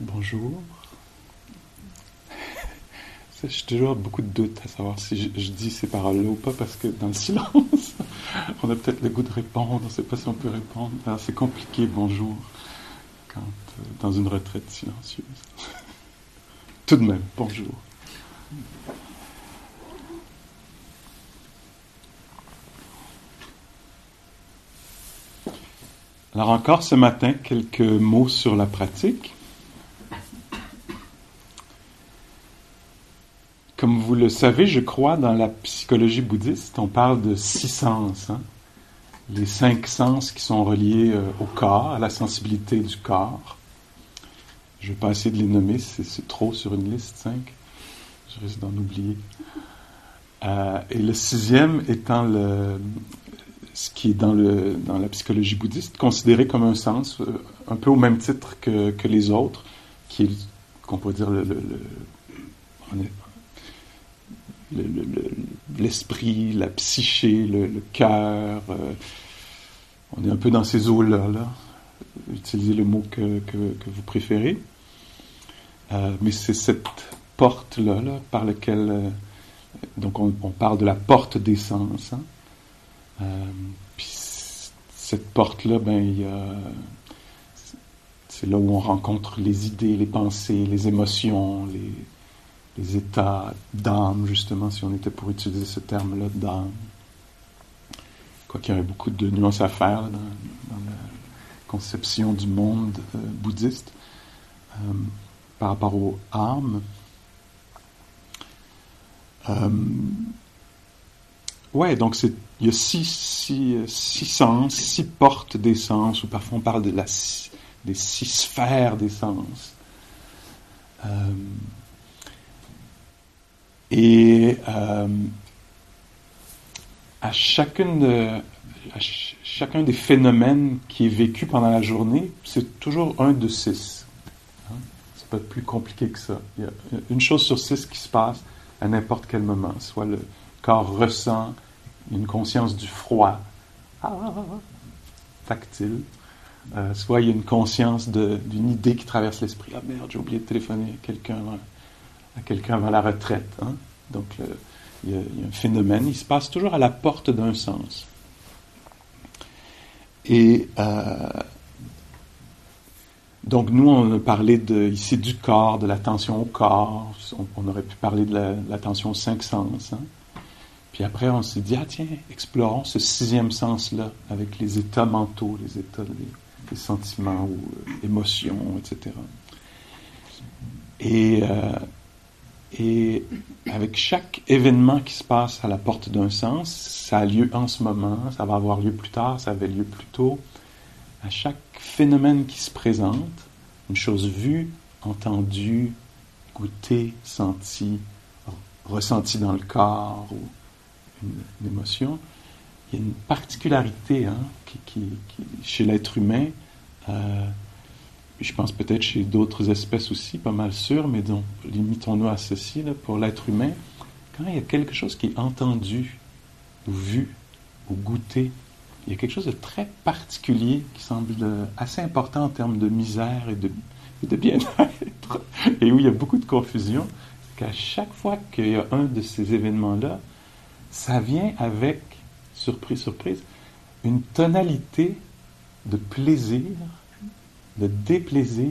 Bonjour. J'ai toujours beaucoup de doutes à savoir si je, dis ces paroles-là ou pas, parce que dans le silence, on a peut-être le goût de répondre, on ne sait pas si on peut répondre. c'est compliqué, bonjour, quand, euh, dans une retraite silencieuse. Tout de même, bonjour. Alors encore ce matin, quelques mots sur la pratique. Comme vous le savez, je crois, dans la psychologie bouddhiste, on parle de six sens. Hein. Les cinq sens qui sont reliés euh, au corps, à la sensibilité du corps. Je ne vais pas essayer de les nommer, c'est trop sur une liste, cinq. Je risque d'en oublier. Euh, et le sixième étant le, ce qui est dans, le, dans la psychologie bouddhiste considéré comme un sens, euh, un peu au même titre que, que les autres, qu'on pourrait dire, le, l'esprit, la psyché, le, cœur. Euh, on est un peu dans ces eaux-là. Là. Utilisez le mot que, que, vous préférez. Euh, mais c'est cette porte-là là, par laquelle... donc on, parle de la porte des sens. Hein. Euh, puis cette porte-là, ben, c'est là où on rencontre les idées, les pensées, les émotions, les, les états d'âme, justement, si on était pour utiliser ce terme-là d'âme. Quoi qu'il y aurait beaucoup de nuances à faire dans, la conception du monde euh, bouddhiste euh, par rapport aux âmes. Euh, ouais, donc il y a six, six, six sens, six portes des sens, ou parfois on parle des six sphères des sens. Et euh, à, chacune chacun des phénomènes qui est vécu pendant la journée, c'est toujours un de six. Hein? C'est pas plus compliqué que ça. Il y a une chose sur six qui se passe à n'importe quel moment. Soit le corps ressent une conscience du froid, ah, tactile. Euh, soit il y a une conscience d'une idée qui traverse l'esprit. Ah merde, j'ai oublié de téléphoner à quelqu'un à quelqu'un avant la retraite. Hein. Donc il, y a, un phénomène, il se passe toujours à la porte d'un sens. Et euh, donc nous, on a parlé ici du corps, de l'attention au corps. On, aurait pu parler de l'attention aux cinq sens. Hein. Puis après, on s'est dit, ah tiens, explorons ce sixième sens-là avec les états mentaux, les états des, sentiments ou euh, émotions, etc. Et, euh, et avec chaque événement qui se passe à la porte d'un sens, ça a lieu en ce moment, ça va avoir lieu plus tard, ça avait lieu plus tôt. À chaque phénomène qui se présente, une chose vue, entendue, goûtée, sentie, ressentie dans le corps ou une, émotion, il y a une particularité hein, qui, chez l'être humain, euh, je pense peut-être chez d'autres espèces aussi, pas mal sûr, mais donc limitons-nous à ceci, pour l'être humain, quand il y a quelque chose qui est entendu, vu, ou goûté, il y a quelque chose de très particulier qui semble assez important en termes de misère et de, et de bien-être, et où il y a beaucoup de confusion, c'est qu'à chaque fois qu'il y a un de ces événements-là, ça vient avec, surprise, surprise, une tonalité de plaisir, de déplaisir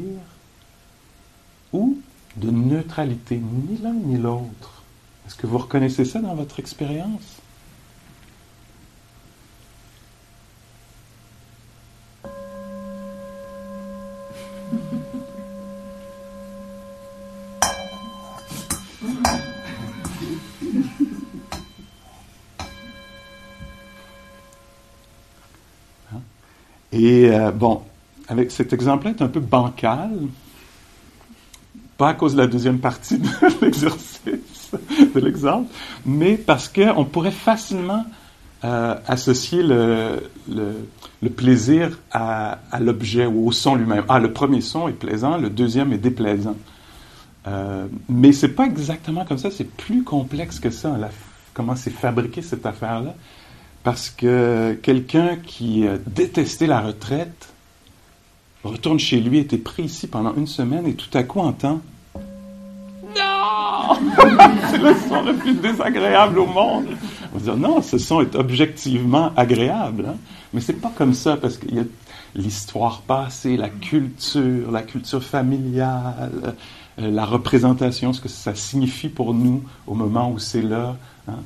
ou de neutralité, ni l'un ni l'autre. Est-ce que vous reconnaissez ça dans votre expérience? Et euh, bon, cet exemple-là est un peu bancal, pas à cause de la deuxième partie de l'exercice, de l'exemple, mais parce qu'on pourrait facilement euh, associer le, plaisir à, à l'objet ou au son lui-même. Ah, le premier son est plaisant, le deuxième est déplaisant. Euh, mais c'est pas exactement comme ça, c'est plus complexe que ça, comment c'est fabriqué cette affaire-là. Parce que quelqu'un qui détestait la retraite retourne chez lui, était pris ici pendant une semaine et tout à coup entend Non C'est le son le plus désagréable au monde. On va dire non, ce son est objectivement agréable. Hein. Mais c'est pas comme ça parce qu'il y a l'histoire passée, la culture, la culture familiale, euh, la représentation, ce que ça signifie pour nous au moment où c'est là. Hein.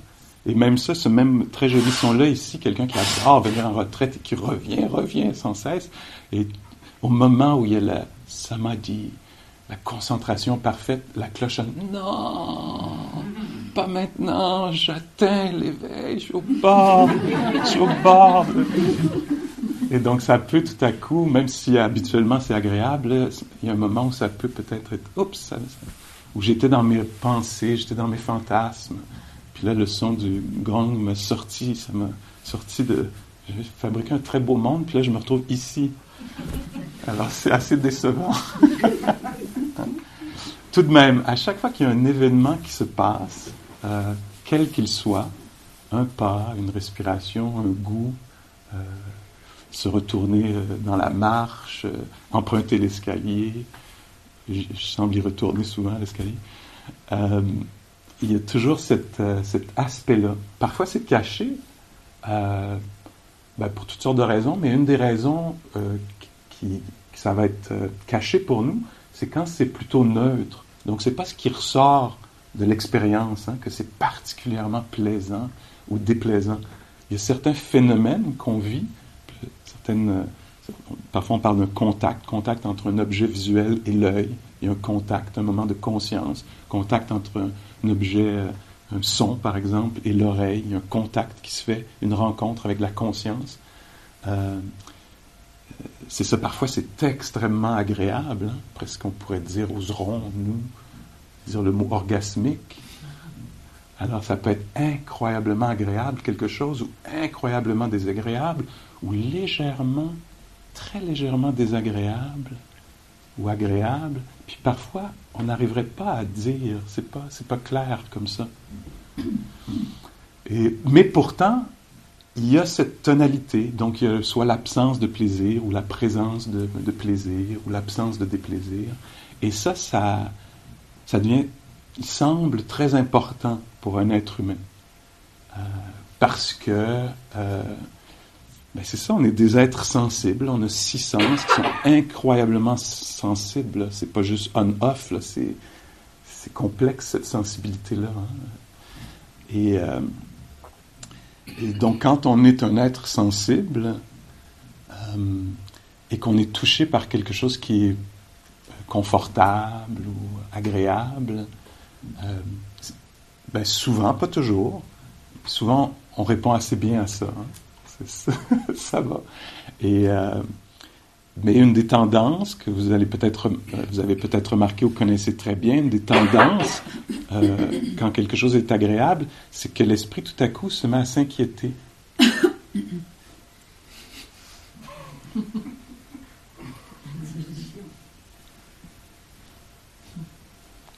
Et même ça, ce même très joli son-là ici, quelqu'un qui adore venir en retraite et qui revient, revient sans cesse. Au moment où il y a la samadhi, la concentration parfaite, la cloche Non, pas maintenant, j'atteins l'éveil, je suis au bord, je suis au bord. Et donc ça peut tout à coup, même si habituellement c'est agréable, il y a un moment où ça peut peut-être être, oups, où j'étais dans mes pensées, j'étais dans mes fantasmes. Puis là, le son du gong m'a sorti, ça m'a sorti de... J'ai fabriqué un très beau monde, puis là, je me retrouve ici. Alors, c'est assez décevant. Tout de même, à chaque fois qu'il y a un événement qui se passe, euh, quel qu'il soit, un pas, une respiration, un goût, euh, se retourner euh, dans la marche, emprunter l'escalier, je, semble y retourner souvent l'escalier, il y a toujours cet aspect-là. Parfois, c'est caché ben, pour toutes sortes de raisons, mais une des raisons euh, qui, ça va être caché pour nous, c'est quand c'est plutôt neutre. Donc, c'est pas ce qui ressort de l'expérience, hein, que c'est particulièrement plaisant ou déplaisant. Il y a certains phénomènes qu'on vit, certaines, parfois on parle d'un contact, contact entre un objet visuel et l'œil. Il y a un contact, un moment de conscience, contact entre un, un objet, euh, un son par exemple, et l'oreille, un contact qui se fait, une rencontre avec la conscience. Euh, c'est ça, parfois c'est extrêmement agréable, hein. presque on pourrait dire, oserons-nous dire le mot orgasmique. Alors ça peut être incroyablement agréable, quelque chose, ou incroyablement désagréable, ou légèrement, très légèrement désagréable, ou agréable, puis parfois on n'arriverait pas à dire, c'est pas, c'est pas clair comme ça. Et, mais pourtant, il y a cette tonalité, donc il y a soit l'absence de plaisir ou la présence de, plaisir ou l'absence de déplaisir. Et ça, ça, ça devient, il semble très important pour un être humain. Euh, parce que euh, ben, c'est ça, on est des êtres sensibles, on a six sens qui sont incroyablement sensibles. C'est pas juste on-off, c'est, c'est complexe cette sensibilité-là. Hein. Et, euh, et, donc, quand on est un être sensible euh, et qu'on est touché par quelque chose qui est confortable ou agréable, euh, ben souvent, pas toujours, souvent on répond assez bien à ça. Hein. ça va. Euh, mais une des tendances que vous allez peut-être, euh, vous avez peut-être remarqué ou connaissez très bien, une des tendances euh, quand quelque chose est agréable, c'est que l'esprit tout à coup se met à s'inquiéter.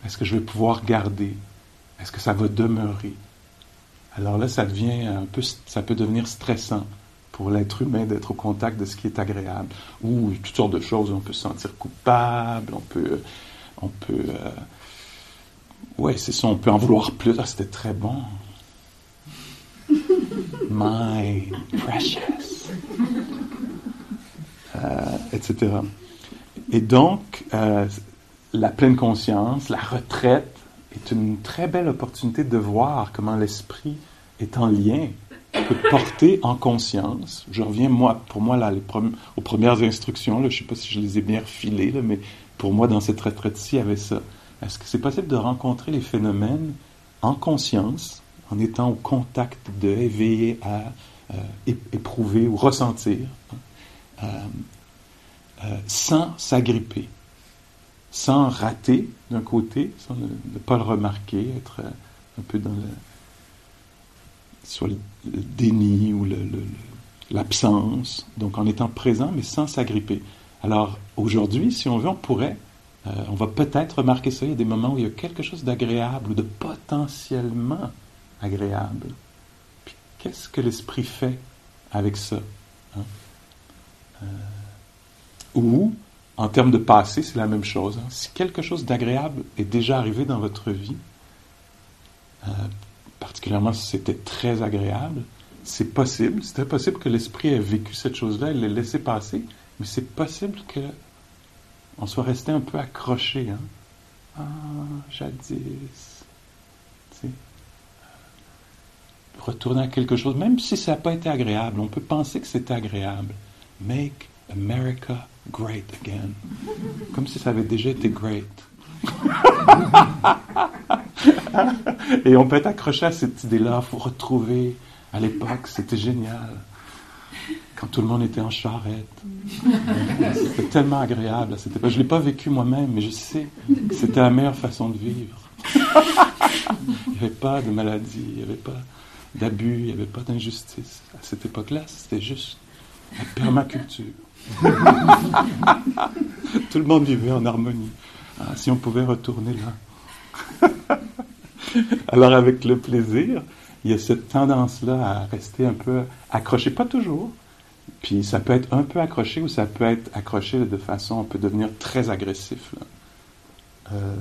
Est-ce que je vais pouvoir garder? Est-ce que ça va demeurer? Alors là, ça devient un peu, ça peut devenir stressant pour l'être humain d'être au contact de ce qui est agréable. Ou toutes sortes de choses, on peut se sentir coupable, on peut, on peut, euh, ouais, c'est ça, on peut en vouloir plus. Ah, c'était très bon. My precious, euh, etc. Et donc, euh, la pleine conscience, la retraite, est une très belle opportunité de voir comment l'esprit est en lien, peut porter en conscience. Je reviens, moi, pour moi, là, aux premières instructions, je ne sais pas si je les ai bien refilées, mais pour moi, dans cette retraite-ci, il y avait ça. Est-ce que c'est possible de rencontrer les phénomènes en conscience, en étant au contact de, éveillé à euh, éprouver ou ressentir, hein, euh, euh, sans s'agripper, sans rater d'un côté, sans ne, pas le remarquer, être un peu dans le, soit le, déni ou l'absence, donc en étant présent mais sans s'agripper. Alors aujourd'hui, si on veut, on pourrait, euh, on va peut-être remarquer ça, il y a des moments où il y a quelque chose d'agréable ou de potentiellement agréable. Puis qu'est-ce que l'esprit fait avec ça hein? euh, Ou en termes de passé, c'est la même chose. Hein. Si quelque chose d'agréable est déjà arrivé dans votre vie, euh, particulièrement si c'était très agréable, c'est possible, c'est possible que l'esprit ait vécu cette chose-là, il l'ait laissé passer, mais c'est possible que on soit resté un peu accroché. Hein. Ah, jadis. Retourner à quelque chose, même si ça n'a pas été agréable, on peut penser que c'était agréable. Make America great again. Comme si ça avait déjà été great. Et on peut être accroché à cette idée-là, il faut retrouver à l'époque, c'était génial. Quand tout le monde était en charrette. C'était tellement agréable. Je ne l'ai pas vécu moi-même, mais je sais que c'était la meilleure façon de vivre. Il n'y avait pas de maladie, il n'y avait pas d'abus, il n'y avait pas d'injustice. À cette époque-là, c'était juste la permaculture. Tout le monde vivait en harmonie. Ah, si on pouvait retourner là. Alors avec le plaisir, il y a cette tendance-là à rester un peu accroché, pas toujours. Puis ça peut être un peu accroché ou ça peut être accroché de façon, on peut devenir très agressif. Euh,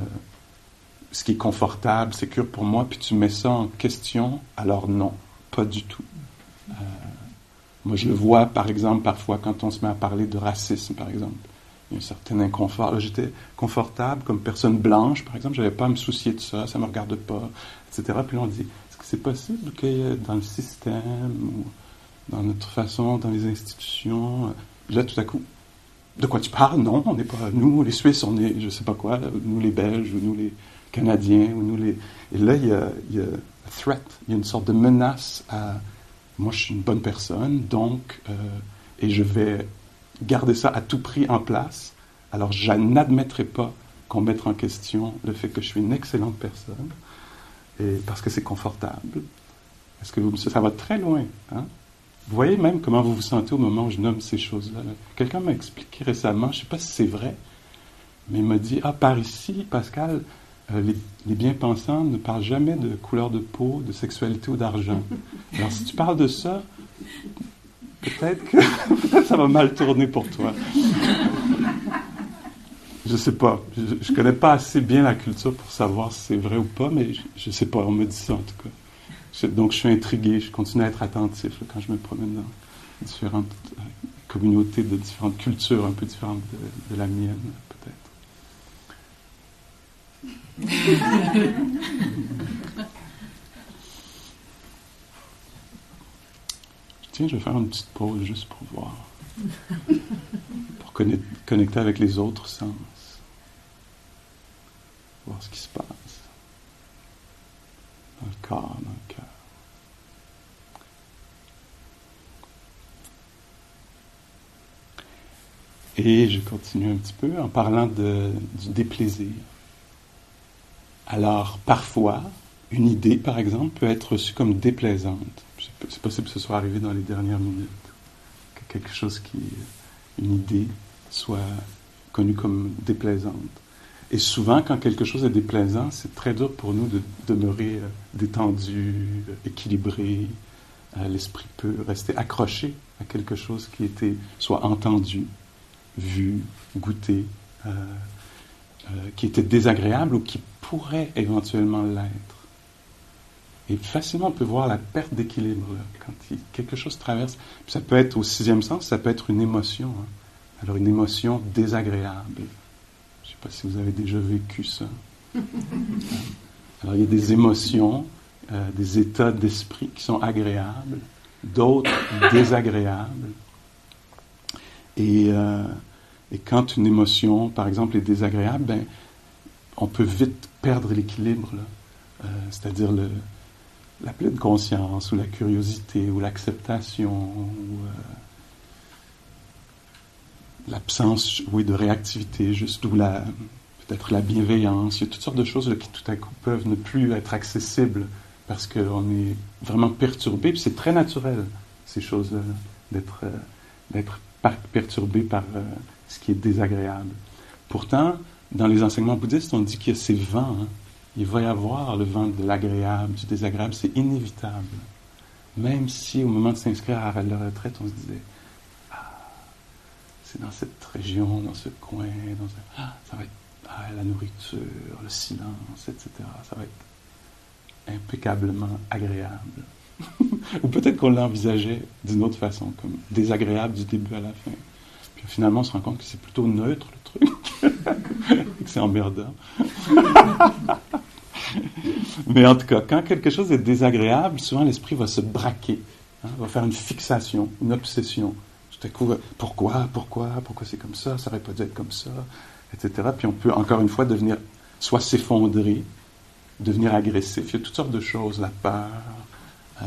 ce qui est confortable, sécure pour moi, puis tu mets ça en question, alors non, pas du tout. Euh, moi, je le vois, par exemple, parfois quand on se met à parler de racisme, par exemple. Un certain inconfort. J'étais confortable comme personne blanche, par exemple. Je n'avais pas à me soucier de ça, ça ne me regarde pas, etc. Puis là, on dit, est-ce que c'est possible que dans le système ou dans notre façon, dans les institutions, là, tout à coup, de quoi tu parles? Non, on n'est pas, nous, les Suisses, on est, je sais pas quoi, nous, les Belges, ou nous, les Canadiens, ou nous, les... Et là, il y a, il y threat, il y a une sorte de menace à moi je suis une bonne personne, donc, euh, et je vais garder ça à tout prix en place, alors je n'admettrai pas qu'on mette en question le fait que je suis une excellente personne, parce que c'est confortable. Est-ce que vous, ça va très loin. Hein? Vous voyez même comment vous vous sentez au moment où je nomme ces choses-là. Quelqu'un m'a expliqué récemment, je ne sais pas si c'est vrai, mais il m'a dit, ah, par ici, Pascal, euh, les, bien-pensants ne parlent jamais de couleur de peau, de sexualité ou d'argent. Alors, si tu parles de ça, peut-être que ça va mal tourner pour toi. Je ne sais pas. Je, ne connais pas assez bien la culture pour savoir si c'est vrai ou pas, mais je, ne sais pas. On me dit ça en tout cas. donc, je suis intrigué. Je continue à être attentif quand je me promène dans différentes euh, communautés de différentes cultures un peu différentes de la mienne. Tiens, je vais faire une petite pause juste pour voir. Pour connecter avec les autres sens. Voir ce qui se passe. Dans le corps, dans le cœur. Et je continue un petit peu en parlant de, du déplaisir. Alors, parfois, une idée, par exemple, peut être reçue comme déplaisante. C'est possible que ce soit arrivé dans les dernières minutes. Que quelque chose qui, une idée, soit connue comme déplaisante. Et souvent, quand quelque chose est déplaisant, c'est très dur pour nous de demeurer euh, détendu, équilibré. Euh, l'esprit peut rester accroché à quelque chose qui était soit entendu, vu, goûté, euh, qui était désagréable ou qui pourrait éventuellement l'être. Et facilement, on peut voir la perte d'équilibre quand quelque chose traverse. ça peut être au sixième sens, ça peut être une émotion. Hein. Alors une émotion désagréable. Je ne sais pas si vous avez déjà vécu ça. Alors il y a des émotions, euh, des états d'esprit qui sont agréables, d'autres désagréables. Et, euh, et, quand une émotion, par exemple, est désagréable, ben, on peut vite perdre l'équilibre, euh, c'est-à-dire la pleine conscience ou la curiosité ou l'acceptation ou euh, l'absence oui, de réactivité, juste ou la, peut-être la bienveillance. Il y a toutes sortes de choses qui tout à coup peuvent ne plus être accessibles parce qu'on est vraiment perturbé. C'est très naturel, ces choses-là, d'être, euh, d'être perturbé par ce qui est désagréable. Pourtant, dans les enseignements bouddhistes, on dit qu'il y a ces vents. Hein. Il va y avoir le vent de l'agréable, du désagréable. C'est inévitable. Même si au moment de s'inscrire à la retraite, on se disait Ah, c'est dans cette région, dans ce coin, ah, ça va être ah, la nourriture, le silence, etc. Ça va être impeccablement agréable. Ou peut-être qu'on l'envisageait d'une autre façon, comme désagréable du début à la fin. Puis finalement, on se rend compte que c'est plutôt neutre le truc, que c'est emmerdant. Mais en tout cas, quand quelque chose est désagréable, souvent l'esprit va se braquer, hein, va faire une fixation, une obsession. Tout à coup, pourquoi, pourquoi, pourquoi c'est comme ça, ça aurait pas dû être comme ça, etc. Puis on peut encore une fois devenir, soit s'effondrer, devenir agressif. Il y a toutes sortes de choses, la peur, euh,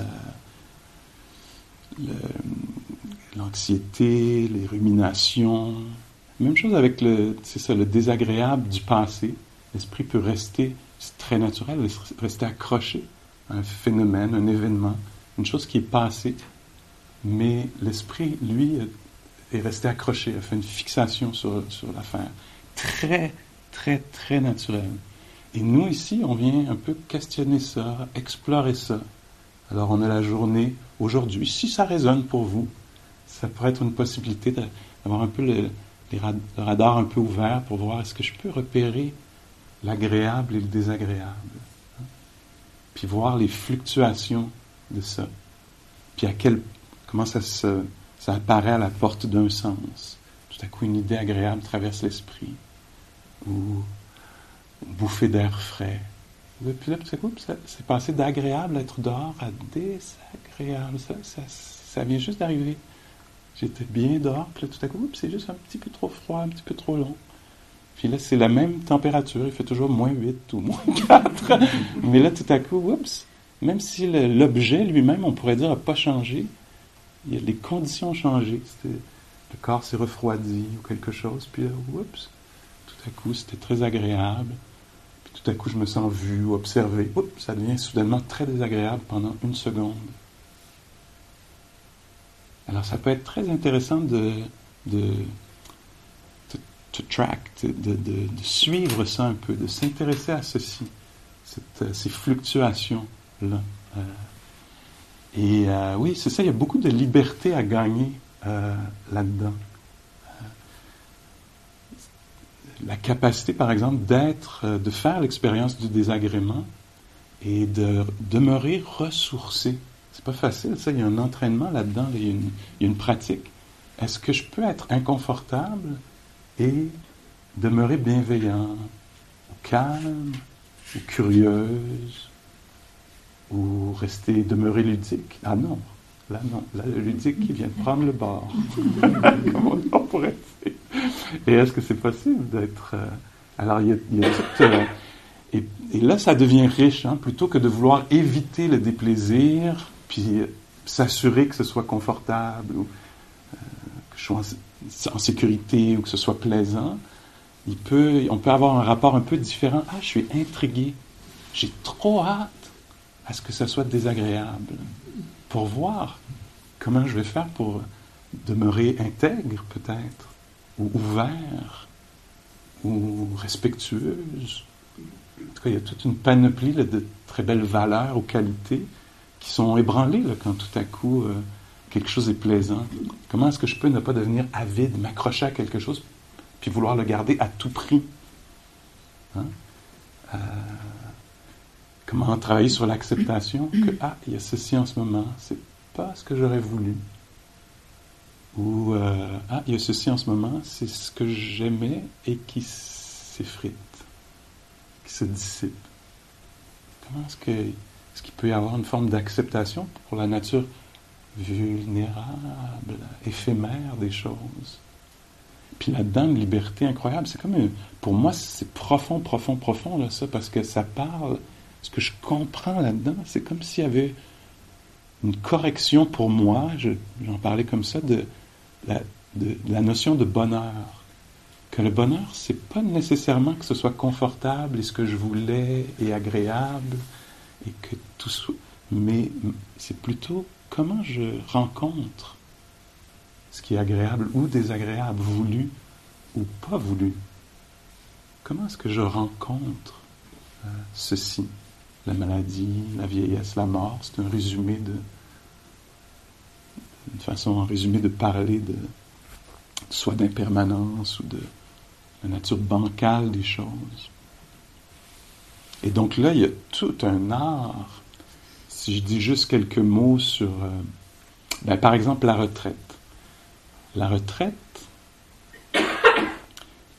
l'anxiété, les ruminations. Même chose avec le, c'est ça, le désagréable du passé. L'esprit peut rester, c'est très naturel, rester accroché à un phénomène, un événement, une chose qui est passée, mais l'esprit, lui, est resté accroché, a fait une fixation sur, sur l'affaire. Très, très, très naturel. Et nous, ici, on vient un peu questionner ça, explorer ça. Alors on a la journée aujourd'hui. Si ça résonne pour vous, ça pourrait être une possibilité d'avoir un peu le, radar un peu ouvert pour voir est-ce que je peux repérer l'agréable et le désagréable. Puis voir les fluctuations de ça. Puis à quel, comment ça, se, ça apparaît à la porte d'un sens. Tout à coup, une idée agréable traverse l'esprit. Ou une bouffée d'air frais puis là, c'est passé d'agréable être dehors à désagréable. Ça, ça, ça vient juste d'arriver. J'étais bien dehors, puis là, tout à coup, c'est juste un petit peu trop froid, un petit peu trop long. Puis là, c'est la même température, il fait toujours moins 8 ou moins 4. Mais là, tout à coup, oups, même si l'objet lui-même, on pourrait dire, n'a pas changé, il y a, les conditions ont changé. Le corps s'est refroidi ou quelque chose, puis là, oups, tout à coup, c'était très agréable tout à coup je me sens vu ou observé, Oups, ça devient soudainement très désagréable pendant une seconde. Alors ça peut être très intéressant de, track, de, suivre ça un peu, de s'intéresser à ceci, cette, ces fluctuations-là. Euh, et euh, oui, c'est ça, il y a beaucoup de liberté à gagner euh, là-dedans. la capacité, par exemple, d'être, euh, de faire l'expérience du désagrément et de demeurer ressourcé. C'est pas facile, ça. Il y a un entraînement là-dedans, il, y a une, pratique. Est-ce que je peux être inconfortable et demeurer bienveillant, ou calme, ou curieuse, ou rester, demeurer ludique. Ah non, là non, là le ludique qui vient de prendre le bord. Comment on pourrait dire? Et est-ce que c'est possible d'être... Euh, alors, il y a, tout... Euh, et, là, ça devient riche, hein, plutôt que de vouloir éviter le déplaisir, puis euh, s'assurer que ce soit confortable, ou que je sois en, sécurité, ou que ce soit plaisant. On peut avoir un rapport un peu différent. Ah, je suis intrigué. J'ai trop hâte à ce que ça soit désagréable, pour voir comment je vais faire pour demeurer intègre, peut-être ou ouvert, ou respectueuse. En tout cas, il y a toute une panoplie de très belles valeurs ou qualités qui sont ébranlées quand tout à coup euh, quelque chose est plaisant. Comment est-ce que je peux ne pas devenir avide, m'accrocher à quelque chose, puis vouloir le garder à tout prix? Hein? euh, Comment travailler sur l'acceptation que, ah, il y a ceci en ce moment, c'est pas ce que j'aurais voulu? Ou euh, ah, il y a ceci en ce moment, c'est ce que j'aimais et qui s'effrite, qui se dissipe. Comment est-ce que est-ce qu'il peut y avoir une forme d'acceptation pour la nature vulnérable, éphémère des choses? Puis là-dedans, une liberté incroyable. C'est comme, pour moi, c'est profond, profond, profond, là, ça, parce que ça parle, ce que je comprends là-dedans, c'est comme s'il y avait une correction pour moi, j'en parlais comme ça, de, la, de, la notion de bonheur. Que le bonheur, c'est pas nécessairement que ce soit confortable et ce que je voulais et agréable et que tout soit, mais c'est plutôt comment je rencontre ce qui est agréable ou désagréable, voulu ou pas voulu? Comment est-ce que je rencontre euh, ceci? La maladie, la vieillesse, la mort, c'est un résumé de, une façon en résumé de parler de, soit d'impermanence ou de la nature bancale des choses. Et donc là, il y a tout un art. Si je dis juste quelques mots sur, euh, ben, par exemple, la retraite. La retraite,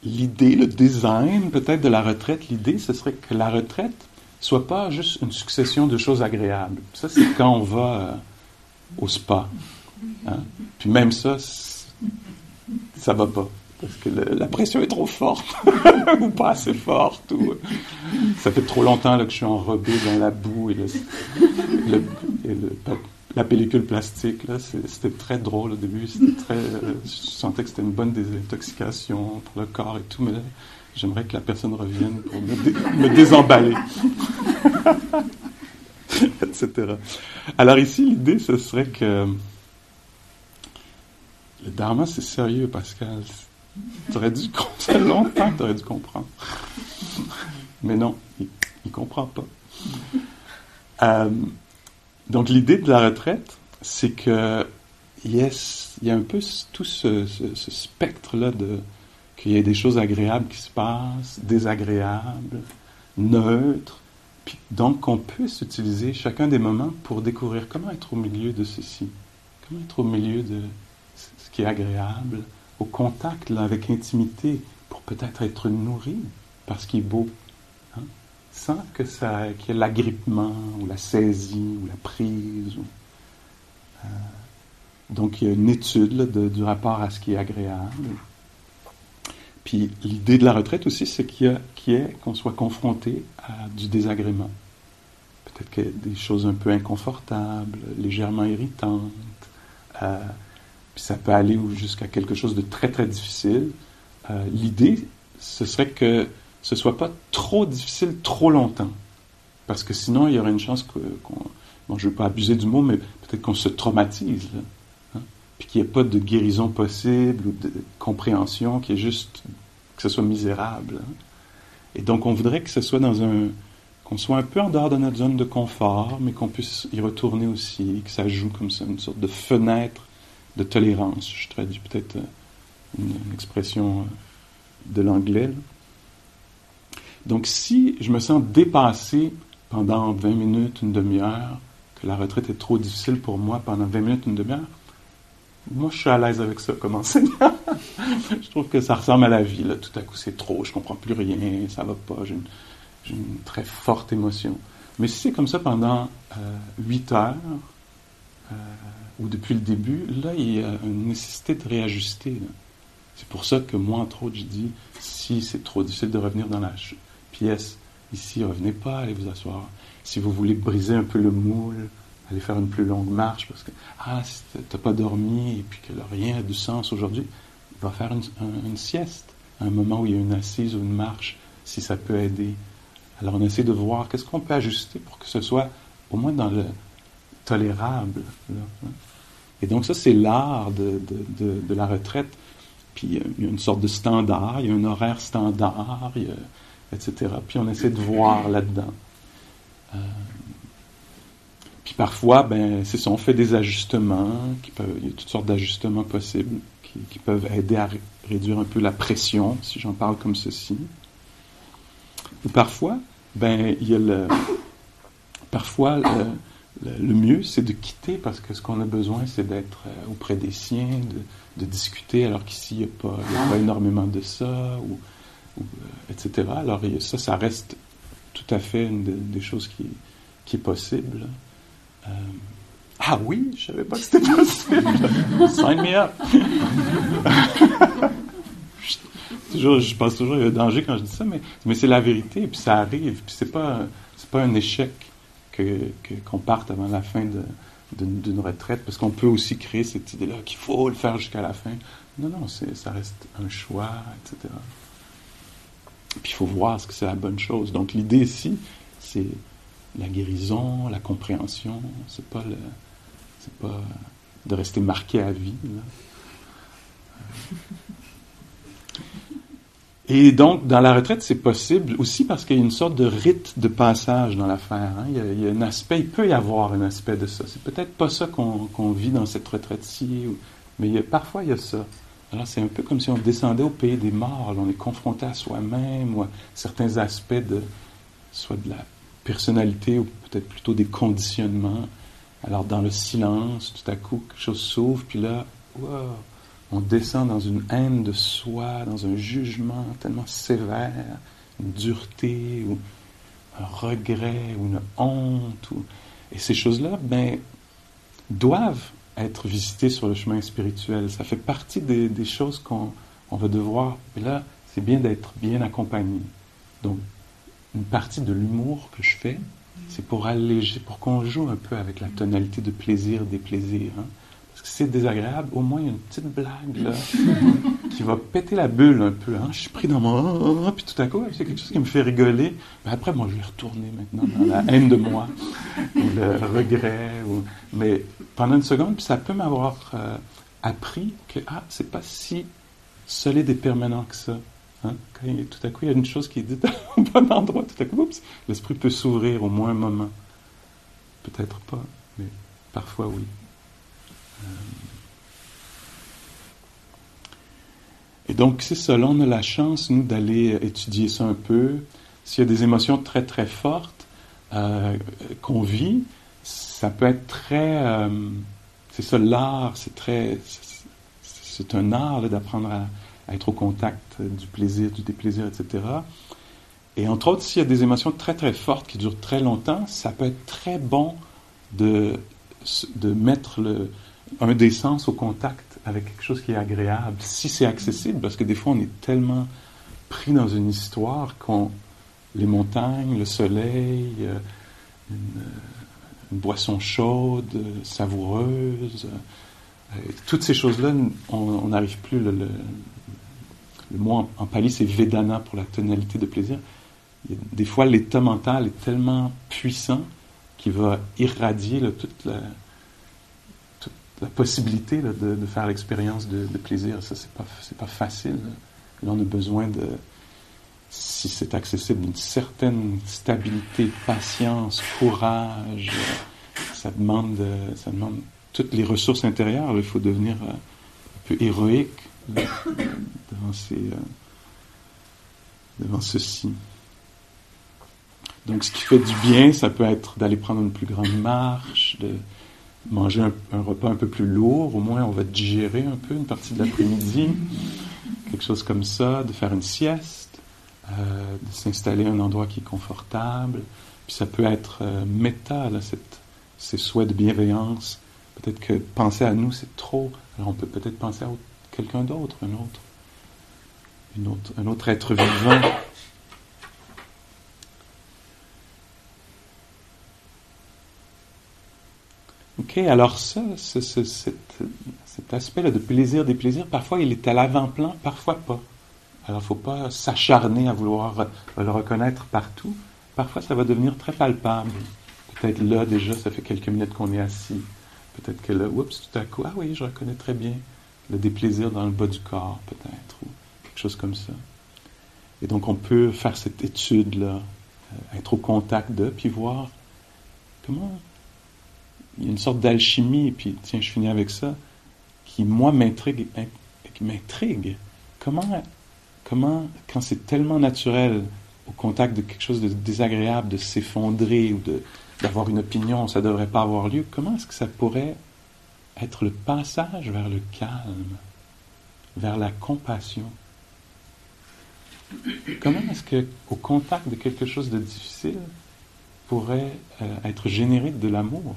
l'idée, le design peut-être de la retraite, l'idée, ce serait que la retraite soit pas juste une succession de choses agréables. Ça, c'est quand on va euh, au spa. Hein. Puis même ça, ça va pas. Parce que la pression est trop forte, ou pas assez forte. Ou, ça fait trop longtemps là, que je suis enrobé dans la boue et, la pellicule plastique. Là, c'était très drôle au début. Euh, je sentais que c'était une bonne désintoxication pour le corps et tout, mais là, j'aimerais que la personne revienne pour me, me désemballer. etc. Alors ici, l'idée, ce serait que le dharma, c'est sérieux, Pascal. Tu aurais dû ça longtemps que tu aurais dû comprendre. Mais non, il ne comprend pas. Euh, donc l'idée de la retraite, c'est que yes, il y a un peu tout ce, spectre-là de qu'il y ait des choses agréables qui se passent, désagréables, neutres, puis donc qu'on puisse utiliser chacun des moments pour découvrir comment être au milieu de ceci, comment être au milieu de ce qui est agréable, au contact avec intimité, pour peut-être être nourri par ce qui est beau, hein, sans que ça, qu'il y ait l'agrippement ou la saisie ou la prise. Euh, donc il y a une étude du rapport à ce qui est agréable. Puis l'idée de la retraite aussi, c'est qu'il y a, qu'on soit confronté à du désagrément. Peut-être qu'il a des choses un peu inconfortables, légèrement irritantes. Euh, puis ça peut aller jusqu'à quelque chose de très très difficile. Euh, l'idée, ce serait que ce soit pas trop difficile trop longtemps. Parce que sinon, il y aurait une chance qu'on. bon, je ne veux pas abuser du mot, mais peut-être qu'on se traumatise. hein? Puis qu'il n'y ait pas de guérison possible ou de compréhension, qui est juste que ce soit misérable. Hein? Et donc, on voudrait que ce soit dans un. qu'on soit un peu en dehors de notre zone de confort, mais qu'on puisse y retourner aussi, que ça joue comme ça, une sorte de fenêtre de tolérance. Je traduis peut-être euh, une, expression euh, de l'anglais. Donc si je me sens dépassé pendant 20 minutes, une demi-heure, que la retraite est trop difficile pour moi pendant 20 minutes, une demi-heure, moi je suis à l'aise avec ça comme enseignant. je trouve que ça ressemble à la vie. Là. Tout à coup c'est trop, je comprends plus rien, ça va pas, j'ai une, très forte émotion. Mais si c'est comme ça pendant euh, 8 heures, euh, ou depuis le début, là, il y a une nécessité de réajuster. C'est pour ça que moi, entre autres, je dis, si c'est trop difficile de revenir dans la pièce, ici, revenez pas, allez vous asseoir. Si vous voulez briser un peu le moule, allez faire une plus longue marche, parce que, ah, si t'as pas dormi, et puis que rien n'a du sens aujourd'hui, va faire une, une, sieste, un moment où il y a une assise ou une marche, si ça peut aider. Alors on essaie de voir qu'est-ce qu'on peut ajuster pour que ce soit au moins dans le, tolérable. Hein. Et donc ça, c'est l'art de, de, la retraite. Puis il y a une sorte de standard, il y a un horaire standard, etc. Puis on essaie de voir là-dedans. Euh, puis parfois, ben, c'est ça, on fait des ajustements, il y a toutes sortes d'ajustements possibles qui, peuvent aider à réduire un peu la pression, si j'en parle comme ceci. Ou parfois, ben, il y a le, parfois, le, mieux, c'est de quitter parce que ce qu'on a besoin, c'est d'être euh, auprès des siens, de, discuter, alors qu'ici, il n'y a, pas, pas énormément de ça, ou, euh, etc. Alors, ça, ça reste tout à fait une des choses qui, qui est possible. Euh, ah oui, je savais pas que c'était possible. Sign me up. toujours, je pense toujours qu'il y a un danger quand je dis ça, mais, mais c'est la vérité, puis ça arrive, puis c'est pas, c'est pas un échec qu'on parte avant la fin d'une retraite, parce qu'on peut aussi créer cette idée-là qu'il faut le faire jusqu'à la fin. Non, non, ça reste un choix, etc. Puis il faut voir ce que c'est la bonne chose. Donc l'idée ici, c'est la guérison, la compréhension. C'est pas pas de rester marqué à vie. Et donc, dans la retraite, c'est possible aussi parce qu'il y a une sorte de rite de passage dans l'affaire. Hein. Il, y a un aspect, il peut y avoir un aspect de ça. C'est peut-être pas ça qu'on vit dans cette retraite-ci, mais parfois il y a ça. Alors c'est un peu comme si on descendait au pays des morts, on est confronté à soi-même ou à certains aspects de soit de la personnalité ou peut-être plutôt des conditionnements. Alors dans le silence, tout à coup quelque chose s'ouvre, puis là, on descend dans une haine de soi, dans un jugement tellement sévère, une dureté ou un regret ou une honte. Et ces choses-là, ben, doivent être visitées sur le chemin spirituel. Ça fait partie des, choses qu'on va devoir. Et là, c'est bien d'être bien accompagné. Donc, une partie de l'humour que je fais, c'est pour alléger, pour qu'on joue un peu avec la tonalité de plaisir, des plaisirs. Hein. C'est désagréable, au moins il y a une petite blague là, qui va péter la bulle un peu. Hein. Je suis pris dans mon... Puis tout à coup, c'est quelque chose qui me fait rigoler. Mais après, moi, je vais retourner maintenant dans la haine de moi, ou le regret. Mais pendant une seconde, puis ça peut m'avoir euh, appris que, ah, c'est pas si solide et permanent que ça. Hein? Tout à coup, il y a une chose qui est dite au bon endroit, tout à coup, l'esprit peut s'ouvrir au moins un moment. Peut-être pas, mais parfois oui. Euh. Et donc, c'est. Là, on a la chance, nous, d'aller étudier ça un peu. S'il y a des émotions très, très fortes euh, qu'on vit, ça peut être très. Euh, c'est ça, l'art, c'est très. C'est un art d'apprendre à, être au contact du plaisir, du déplaisir, etc. Et entre autres, s'il y a des émotions très très fortes qui durent très longtemps, ça peut être très bon de, de mettre le, un des sens au contact avec quelque chose qui est agréable, si c'est accessible, parce que des fois on est tellement pris dans une histoire qu'on les montagnes, le soleil, euh, une, boisson chaude, savoureuse, euh, toutes ces choses-là, on n'arrive plus le, le mot en, pali, c'est Vedana pour la tonalité de plaisir. des fois, l'état mental est tellement puissant qu'il va irradier toute, la, possibilité de, faire l'expérience de, plaisir. Ça, c'est pas, pas facile. Là, on a besoin de, si c'est accessible, d'une certaine stabilité, patience, courage. Ça demande, ça demande toutes les ressources intérieures. Il faut devenir un peu héroïque devant, ces, euh, devant ceci. Donc, ce qui fait du bien, ça peut être d'aller prendre une plus grande marche, de manger un, repas un peu plus lourd, au moins on va digérer un peu une partie de l'après-midi, quelque chose comme ça, de faire une sieste, euh, de s'installer à un endroit qui est confortable. Puis ça peut être euh, méta, cette, ces souhaits de bienveillance. Peut-être que penser à nous, c'est trop. Alors on peut peut-être penser à quelqu'un d'autre, un autre, une autre, un autre être vivant. Alors ça, cet, aspect-là de plaisir des plaisirs, parfois il est à l'avant-plan, parfois pas. Alors il ne faut pas s'acharner à vouloir le reconnaître partout. Parfois ça va devenir très palpable. Peut-être là déjà, ça fait quelques minutes qu'on est assis. Peut-être que là, oups, tout à coup, ah oui, je reconnais très bien le déplaisir dans le bas du corps, peut-être, ou quelque chose comme ça. Et donc, on peut faire cette étude-là, euh, être au contact d'eux, puis voir comment. Il y a une sorte d'alchimie, et puis, tiens, je finis avec ça, qui, moi, m'intrigue. Comment, comment, quand c'est tellement naturel, au contact de quelque chose de désagréable, de s'effondrer ou d'avoir une opinion, ça ne devrait pas avoir lieu, comment est-ce que ça pourrait être le passage vers le calme, vers la compassion? Comment est-ce que, au contact de quelque chose de difficile, pourrait euh, être généré de l'amour?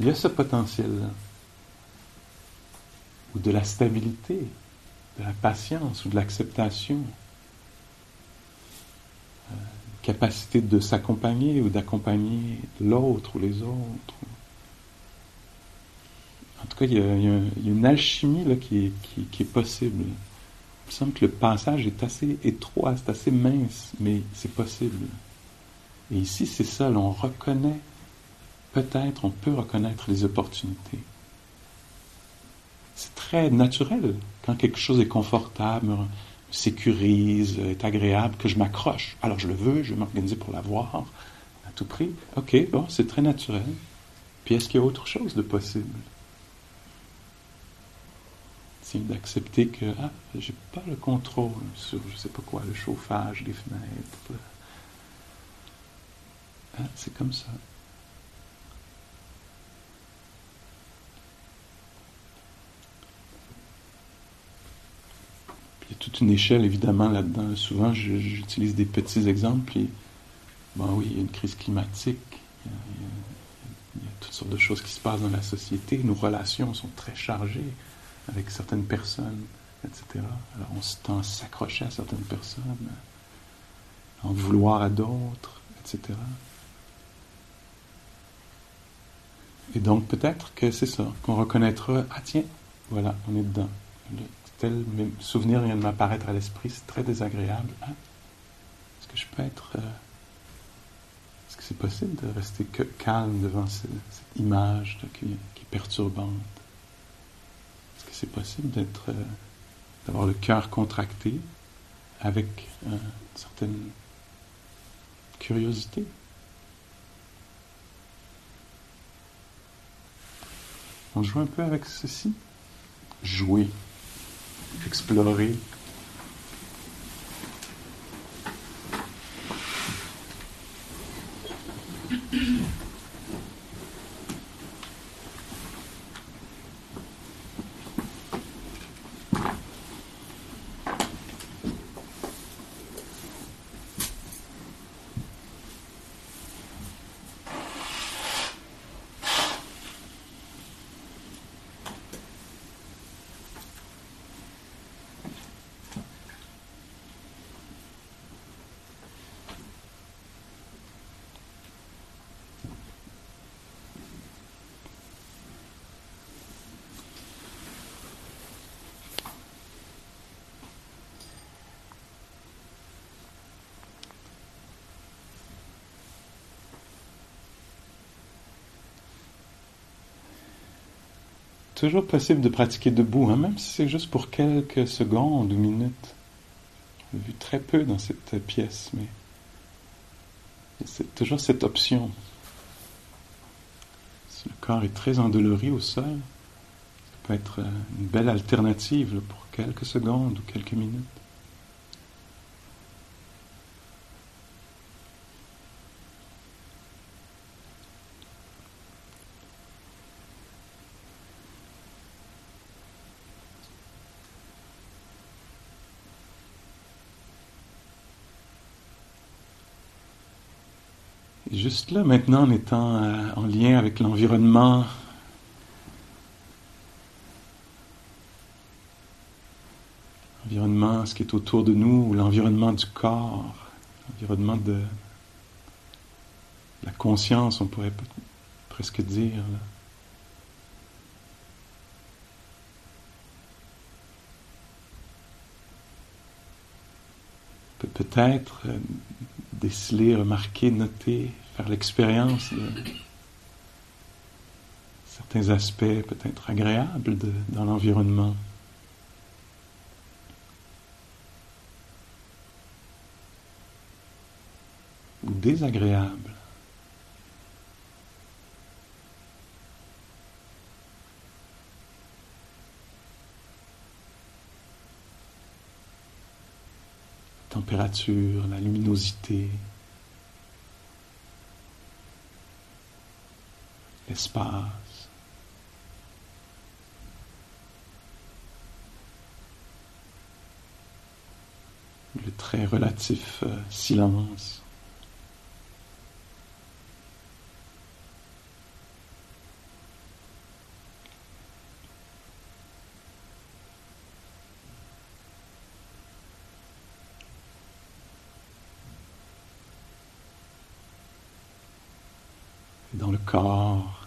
Il y a ce potentiel-là, ou de la stabilité, de la patience, ou de l'acceptation, euh, capacité de s'accompagner ou d'accompagner l'autre ou les autres. En tout cas, il y a, une alchimie là, qui, est, qui, est possible. Il me semble que le passage est assez étroit, c'est assez mince, mais c'est possible. Et ici, c'est ça, on reconnaît, peut-être, on peut reconnaître les opportunités. C'est très naturel quand quelque chose est confortable, me sécurise, est agréable, que je m'accroche. Alors je le veux, je vais m'organiser pour l'avoir à tout prix. Ok, bon, c'est très naturel. Puis est-ce qu'il y a autre chose de possible? Quotidien, d'accepter que ah, j'ai pas le contrôle sur je sais pas quoi, le chauffage, les fenêtres. Ah, c'est comme ça. Il y a toute une échelle évidemment là-dedans. Souvent, j'utilise des petits exemples. Et, bon, oui, il y a une crise climatique. il y a toutes sortes de choses qui se passent dans la société. Nos relations sont très chargées avec certaines personnes, etc. Alors on se tend à s'accrocher à certaines personnes, à en vouloir à d'autres, etc. Et donc peut-être que c'est ça, qu'on reconnaîtra, ah tiens, voilà, on est dedans. Tel souvenir vient de m'apparaître à l'esprit, c'est très désagréable. Ah, est-ce que je peux être... Euh, est-ce que c'est possible de rester calme devant cette, image qui est perturbante? C'est possible d'être, euh, d'avoir le cœur contracté avec euh, une certaine curiosité? On joue un peu avec ceci? Jouer, explorer, toujours possible de pratiquer debout, hein, même si c'est juste pour quelques secondes ou minutes. J'ai vu très peu dans cette pièce, mais c'est toujours cette option. Si le corps est très endolori au sol, ça peut être une belle alternative pour quelques secondes ou quelques minutes. juste là, maintenant, en étant euh, en lien avec l'environnement, l'environnement, ce qui est autour de nous, l'environnement du corps, l'environnement de la conscience, on pourrait presque dire. Peut-être euh, déceler, remarquer, noter, l'expérience de certains aspects peut-être agréables dans l'environnement. Ou désagréables. température, la luminosité, l'espace. Le très relatif euh, silence. dans le corps.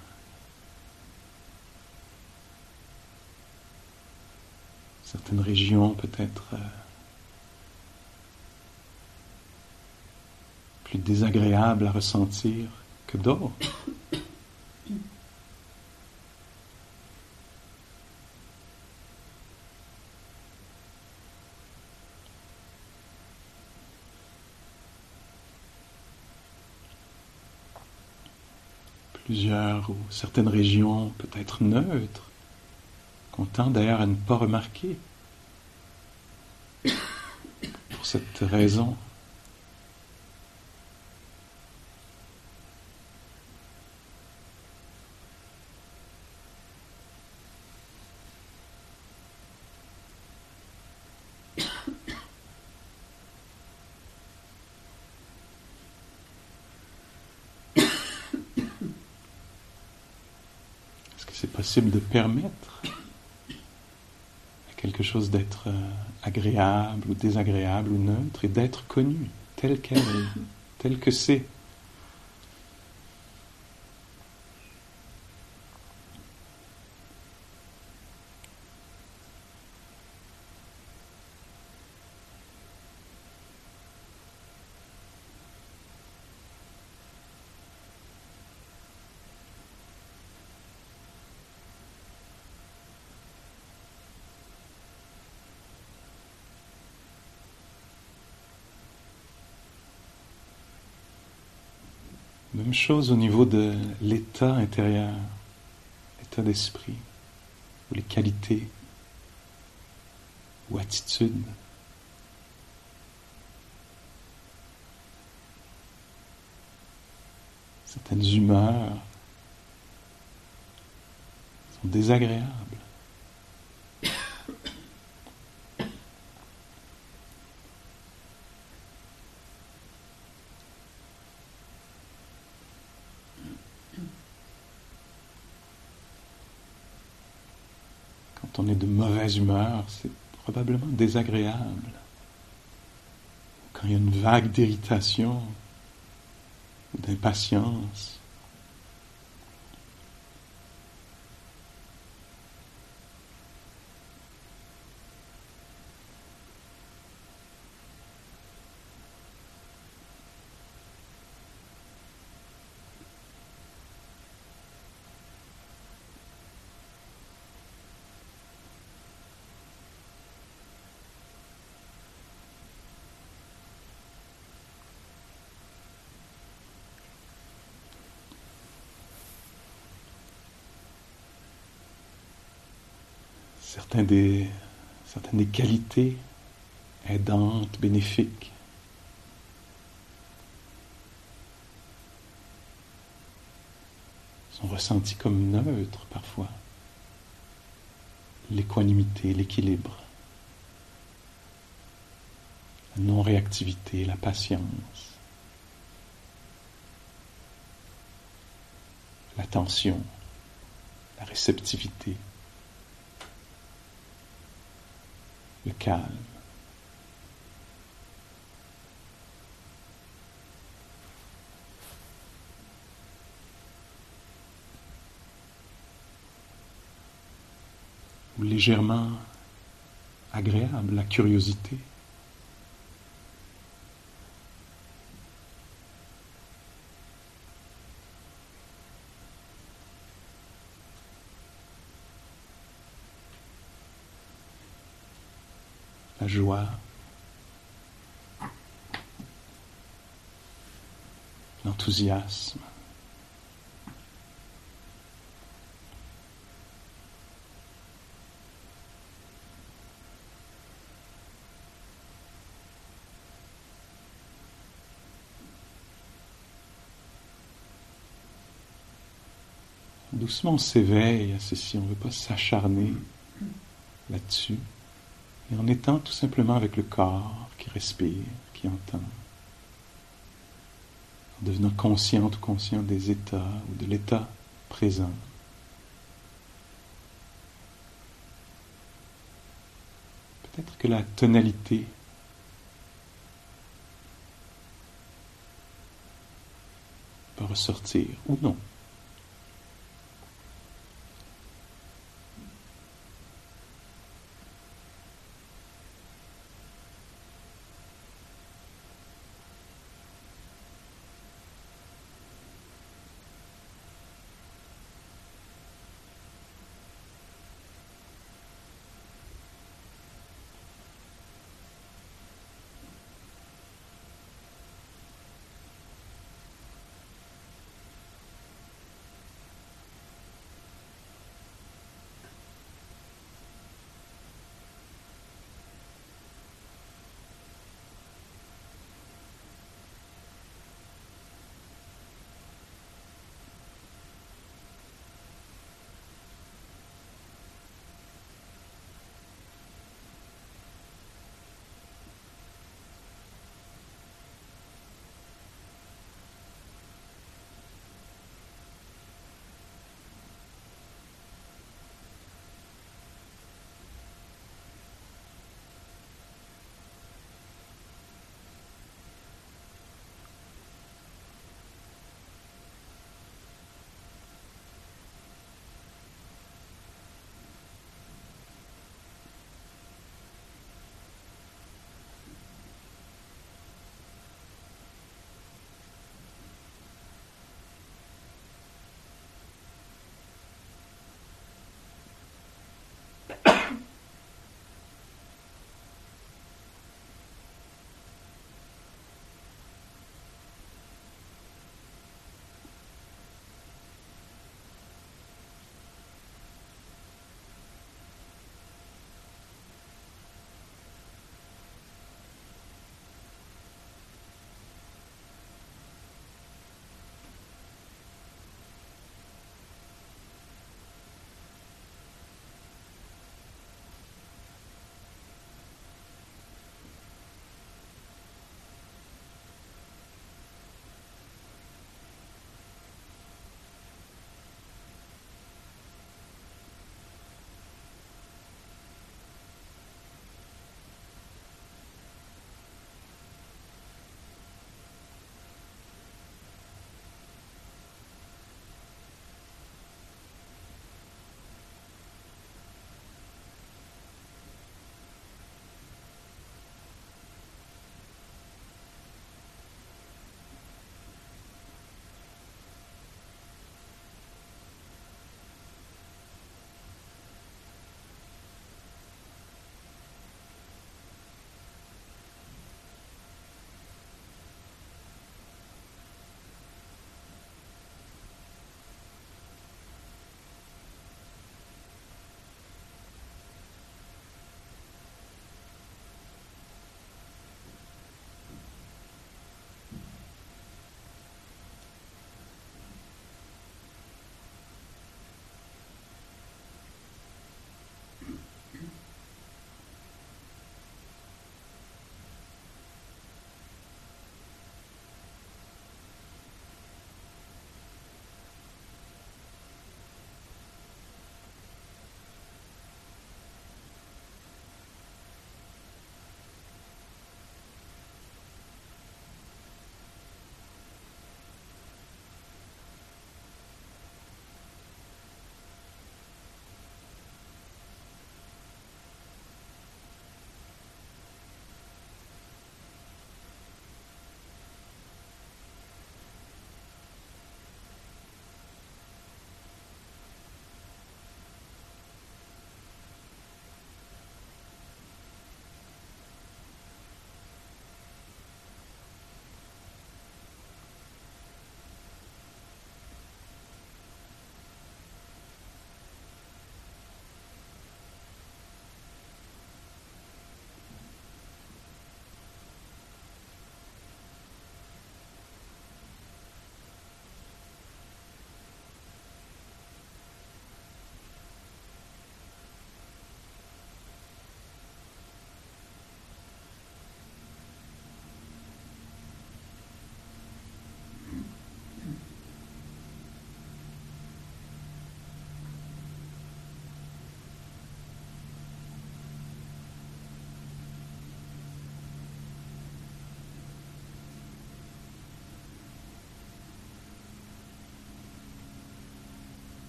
certaines régions peut-être euh, plus désagréables à ressentir que d'autres. Plusieurs ou certaines régions peut-être neutres qu'on d'ailleurs à ne pas remarquer. Pour cette raison, possible de permettre quelque chose d'être euh, agréable ou désagréable ou neutre et d'être connu tel qu'elle tel que c'est. Chose au niveau de l'état intérieur, l'état d'esprit, ou les qualités, ou attitudes. Certaines humeurs sont désagréables. on est de mauvaise humeur, c'est probablement désagréable. Quand il y a une vague d'irritation d'impatience, certaines des, certaines des qualités aidantes, bénéfiques. sont ressenties comme neutres parfois. L'équanimité, l'équilibre, la non-réactivité, la patience, l'attention, la réceptivité. Le calme. Légèrement agréable, la curiosité. L'enthousiasme. Doucement on s'éveille à ceci, on ne veut pas s'acharner là-dessus. Et en étant tout simplement avec le corps qui respire, qui entend, en devenant conscient ou conscient des états ou de l'état présent. Peut-être que la tonalité va ressortir ou non.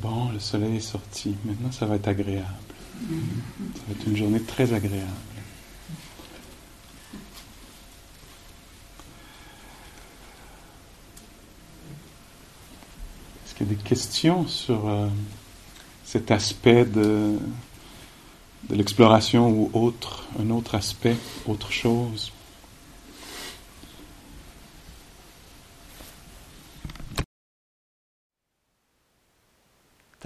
Bon, le soleil est sorti. Maintenant, ça va être agréable. Ça va être une journée très agréable. Est-ce qu'il y a des questions sur euh, cet aspect de, de l'exploration ou autre, un autre aspect, autre chose?